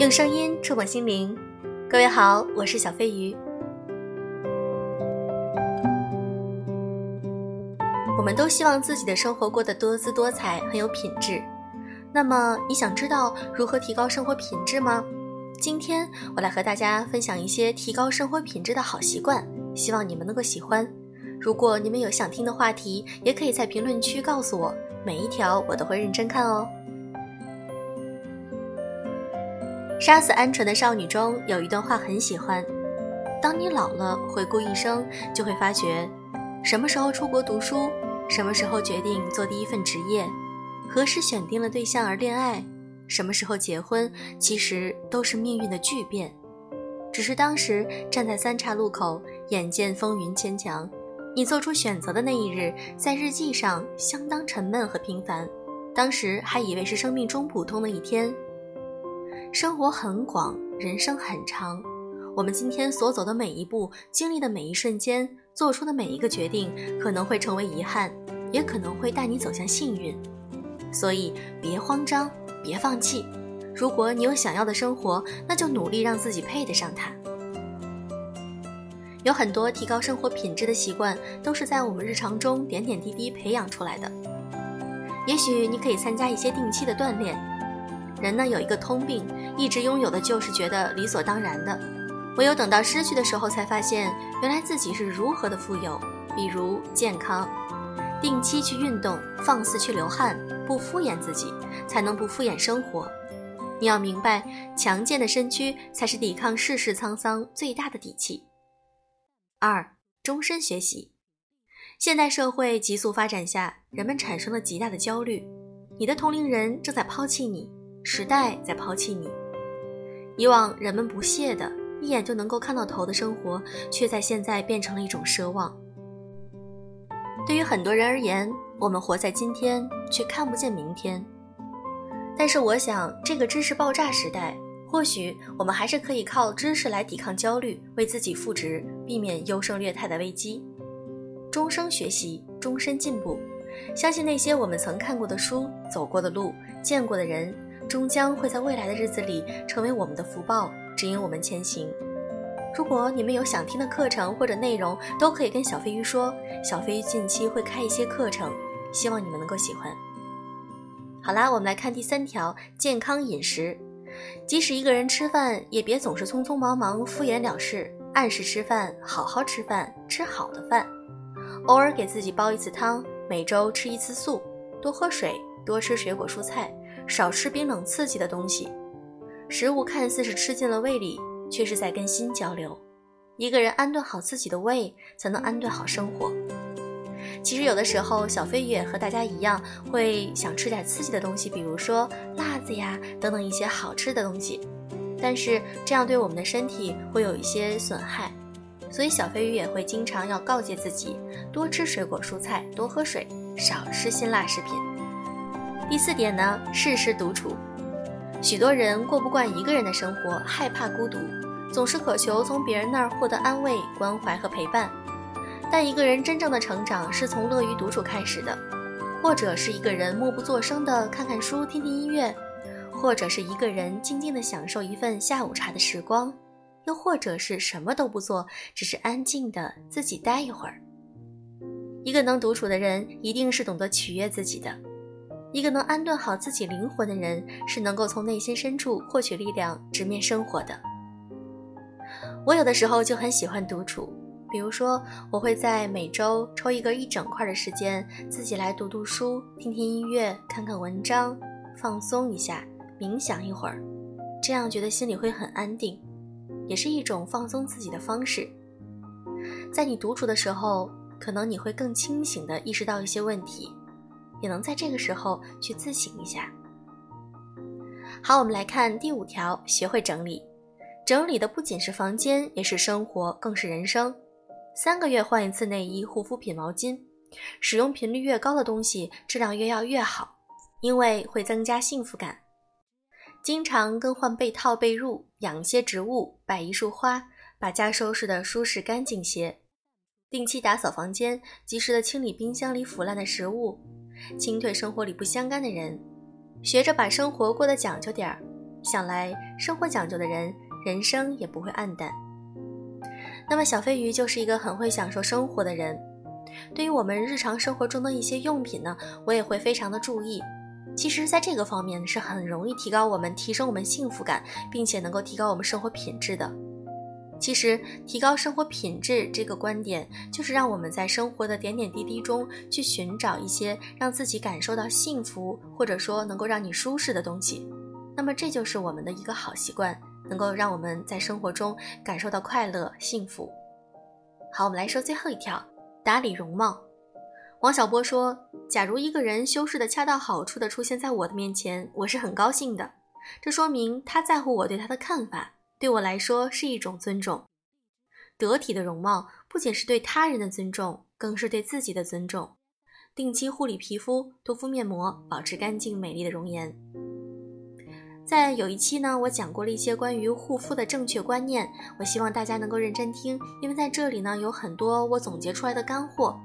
用声音触碰心灵，各位好，我是小飞鱼。我们都希望自己的生活过得多姿多彩，很有品质。那么，你想知道如何提高生活品质吗？今天我来和大家分享一些提高生活品质的好习惯，希望你们能够喜欢。如果你们有想听的话题，也可以在评论区告诉我，每一条我都会认真看哦。杀死鹌鹑的少女中有一段话很喜欢：当你老了，回顾一生，就会发觉，什么时候出国读书，什么时候决定做第一份职业，何时选定了对象而恋爱，什么时候结婚，其实都是命运的巨变。只是当时站在三岔路口，眼见风云牵强，你做出选择的那一日，在日记上相当沉闷和平凡。当时还以为是生命中普通的一天。生活很广，人生很长。我们今天所走的每一步，经历的每一瞬间，做出的每一个决定，可能会成为遗憾，也可能会带你走向幸运。所以别慌张，别放弃。如果你有想要的生活，那就努力让自己配得上它。有很多提高生活品质的习惯，都是在我们日常中点点滴滴培养出来的。也许你可以参加一些定期的锻炼。人呢有一个通病，一直拥有的就是觉得理所当然的，唯有等到失去的时候，才发现原来自己是如何的富有。比如健康，定期去运动，放肆去流汗，不敷衍自己，才能不敷衍生活。你要明白，强健的身躯才是抵抗世事沧桑最大的底气。二，终身学习。现代社会急速发展下，人们产生了极大的焦虑，你的同龄人正在抛弃你。时代在抛弃你，以往人们不屑的，一眼就能够看到头的生活，却在现在变成了一种奢望。对于很多人而言，我们活在今天，却看不见明天。但是，我想，这个知识爆炸时代，或许我们还是可以靠知识来抵抗焦虑，为自己赋值，避免优胜劣汰的危机。终生学习，终身进步。相信那些我们曾看过的书、走过的路、见过的人。终将会在未来的日子里成为我们的福报，指引我们前行。如果你们有想听的课程或者内容，都可以跟小飞鱼说。小飞鱼近期会开一些课程，希望你们能够喜欢。好啦，我们来看第三条：健康饮食。即使一个人吃饭，也别总是匆匆忙忙、敷衍了事。按时吃饭，好好吃饭，吃好的饭。偶尔给自己煲一次汤，每周吃一次素，多喝水，多吃水果蔬菜。少吃冰冷刺激的东西，食物看似是吃进了胃里，却是在跟心交流。一个人安顿好自己的胃，才能安顿好生活。其实有的时候，小飞鱼也和大家一样，会想吃点刺激的东西，比如说辣子呀等等一些好吃的东西。但是这样对我们的身体会有一些损害，所以小飞鱼也会经常要告诫自己，多吃水果蔬菜，多喝水，少吃辛辣食品。第四点呢，适时独处。许多人过不惯一个人的生活，害怕孤独，总是渴求从别人那儿获得安慰、关怀和陪伴。但一个人真正的成长是从乐于独处开始的，或者是一个人默不作声的看看书、听听音乐，或者是一个人静静的享受一份下午茶的时光，又或者是什么都不做，只是安静的自己待一会儿。一个能独处的人，一定是懂得取悦自己的。一个能安顿好自己灵魂的人，是能够从内心深处获取力量，直面生活的。我有的时候就很喜欢独处，比如说，我会在每周抽一个一整块的时间，自己来读读书、听听音乐、看看文章，放松一下，冥想一会儿，这样觉得心里会很安定，也是一种放松自己的方式。在你独处的时候，可能你会更清醒地意识到一些问题。也能在这个时候去自省一下。好，我们来看第五条：学会整理。整理的不仅是房间，也是生活，更是人生。三个月换一次内衣、护肤品、毛巾，使用频率越高的东西，质量越要越好，因为会增加幸福感。经常更换被套、被褥，养一些植物，摆一束花，把家收拾的舒适干净些。定期打扫房间，及时的清理冰箱里腐烂的食物。清退生活里不相干的人，学着把生活过得讲究点儿，想来生活讲究的人，人生也不会暗淡。那么小飞鱼就是一个很会享受生活的人。对于我们日常生活中的一些用品呢，我也会非常的注意。其实，在这个方面是很容易提高我们、提升我们幸福感，并且能够提高我们生活品质的。其实，提高生活品质这个观点，就是让我们在生活的点点滴滴中去寻找一些让自己感受到幸福，或者说能够让你舒适的东西。那么，这就是我们的一个好习惯。能够让我们在生活中感受到快乐、幸福。好，我们来说最后一条：打理容貌。王小波说：“假如一个人修饰的恰到好处的出现在我的面前，我是很高兴的。这说明他在乎我对他的看法，对我来说是一种尊重。得体的容貌不仅是对他人的尊重，更是对自己的尊重。定期护理皮肤，多敷面膜，保持干净美丽的容颜。”在有一期呢，我讲过了一些关于护肤的正确观念，我希望大家能够认真听，因为在这里呢有很多我总结出来的干货。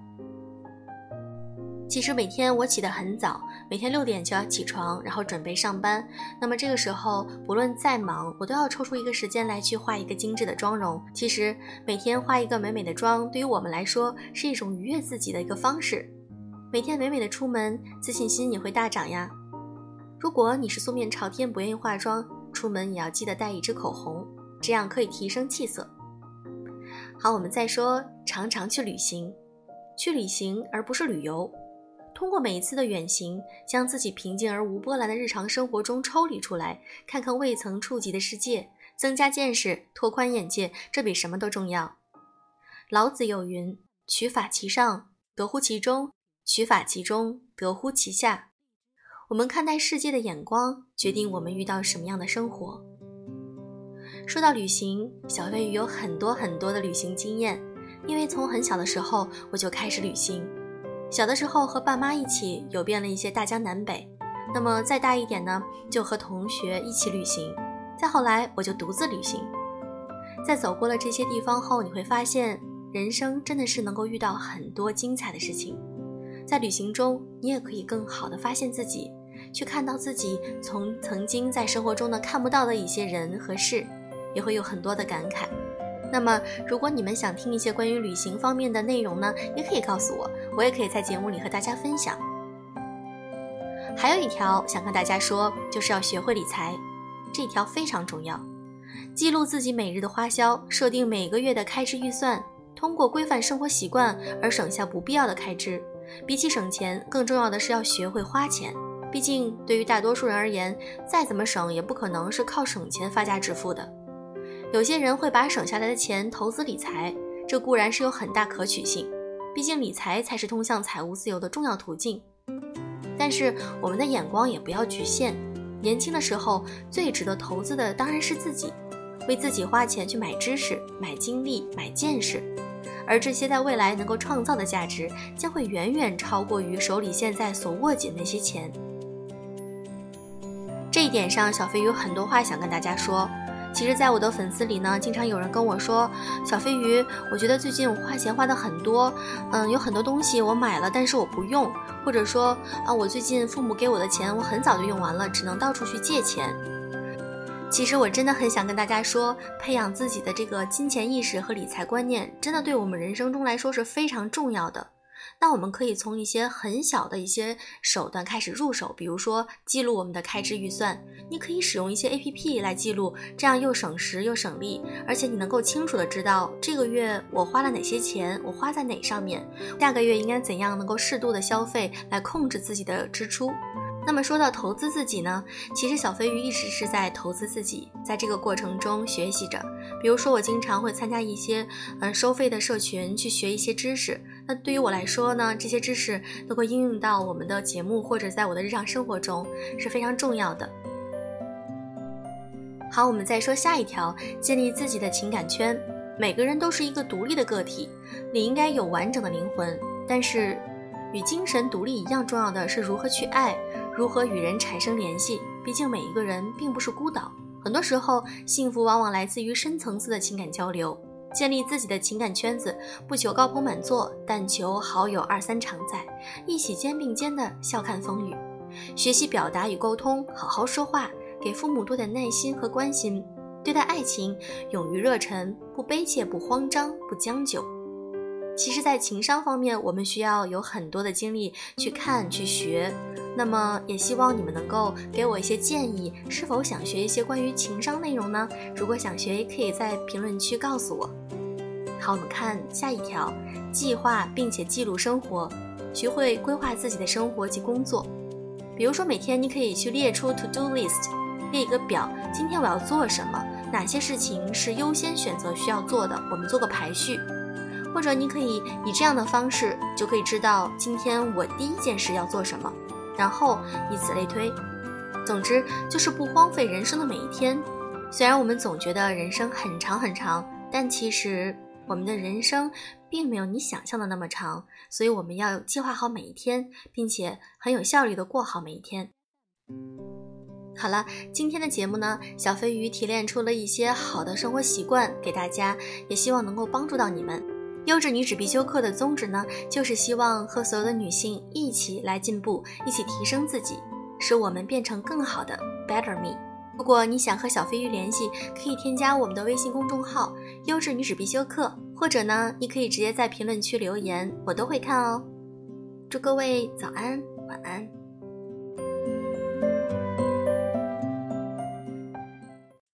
其实每天我起得很早，每天六点就要起床，然后准备上班。那么这个时候，不论再忙，我都要抽出一个时间来去画一个精致的妆容。其实每天画一个美美的妆，对于我们来说是一种愉悦自己的一个方式。每天美美的出门，自信心也会大涨呀。如果你是素面朝天，不愿意化妆，出门也要记得带一支口红，这样可以提升气色。好，我们再说，常常去旅行，去旅行而不是旅游。通过每一次的远行，将自己平静而无波澜的日常生活中抽离出来，看看未曾触及的世界，增加见识，拓宽眼界，这比什么都重要。老子有云：“取法其上，得乎其中；取法其中，得乎其下。”我们看待世界的眼光，决定我们遇到什么样的生活。说到旅行，小飞鱼有很多很多的旅行经验，因为从很小的时候我就开始旅行。小的时候和爸妈一起游遍了一些大江南北，那么再大一点呢，就和同学一起旅行。再后来，我就独自旅行。在走过了这些地方后，你会发现，人生真的是能够遇到很多精彩的事情。在旅行中，你也可以更好的发现自己，去看到自己从曾经在生活中呢看不到的一些人和事，也会有很多的感慨。那么，如果你们想听一些关于旅行方面的内容呢，也可以告诉我，我也可以在节目里和大家分享。还有一条想跟大家说，就是要学会理财，这条非常重要。记录自己每日的花销，设定每个月的开支预算，通过规范生活习惯而省下不必要的开支。比起省钱，更重要的是要学会花钱。毕竟，对于大多数人而言，再怎么省也不可能是靠省钱发家致富的。有些人会把省下来的钱投资理财，这固然是有很大可取性。毕竟，理财才是通向财务自由的重要途径。但是，我们的眼光也不要局限。年轻的时候，最值得投资的当然是自己，为自己花钱去买知识、买经历、买见识。而这些在未来能够创造的价值，将会远远超过于手里现在所握紧那些钱。这一点上，小飞有很多话想跟大家说。其实，在我的粉丝里呢，经常有人跟我说：“小飞鱼，我觉得最近我花钱花的很多，嗯，有很多东西我买了，但是我不用，或者说啊，我最近父母给我的钱，我很早就用完了，只能到处去借钱。”其实我真的很想跟大家说，培养自己的这个金钱意识和理财观念，真的对我们人生中来说是非常重要的。那我们可以从一些很小的一些手段开始入手，比如说记录我们的开支预算。你可以使用一些 APP 来记录，这样又省时又省力，而且你能够清楚的知道这个月我花了哪些钱，我花在哪上面，下个月应该怎样能够适度的消费来控制自己的支出。那么说到投资自己呢，其实小飞鱼一直是在投资自己，在这个过程中学习着。比如说，我经常会参加一些嗯收费的社群去学一些知识。那对于我来说呢，这些知识都会应用到我们的节目或者在我的日常生活中是非常重要的。好，我们再说下一条，建立自己的情感圈。每个人都是一个独立的个体，你应该有完整的灵魂，但是与精神独立一样重要的是如何去爱。如何与人产生联系？毕竟每一个人并不是孤岛，很多时候幸福往往来自于深层次的情感交流。建立自己的情感圈子，不求高朋满座，但求好友二三常在，一起肩并肩的笑看风雨。学习表达与沟通，好好说话，给父母多点耐心和关心，对待爱情勇于热忱，不卑怯，不慌张，不将就。其实，在情商方面，我们需要有很多的精力去看、去学。那么，也希望你们能够给我一些建议，是否想学一些关于情商内容呢？如果想学，也可以在评论区告诉我。好，我们看下一条：计划并且记录生活，学会规划自己的生活及工作。比如说，每天你可以去列出 to do list，列一个表，今天我要做什么，哪些事情是优先选择需要做的，我们做个排序。或者你可以以这样的方式，就可以知道今天我第一件事要做什么，然后以此类推。总之就是不荒废人生的每一天。虽然我们总觉得人生很长很长，但其实我们的人生并没有你想象的那么长。所以我们要计划好每一天，并且很有效率的过好每一天。好了，今天的节目呢，小飞鱼提炼出了一些好的生活习惯给大家，也希望能够帮助到你们。优质女子必修课的宗旨呢，就是希望和所有的女性一起来进步，一起提升自己，使我们变成更好的 Better Me。如果你想和小飞鱼联系，可以添加我们的微信公众号“优质女子必修课”，或者呢，你可以直接在评论区留言，我都会看哦。祝各位早安，晚安。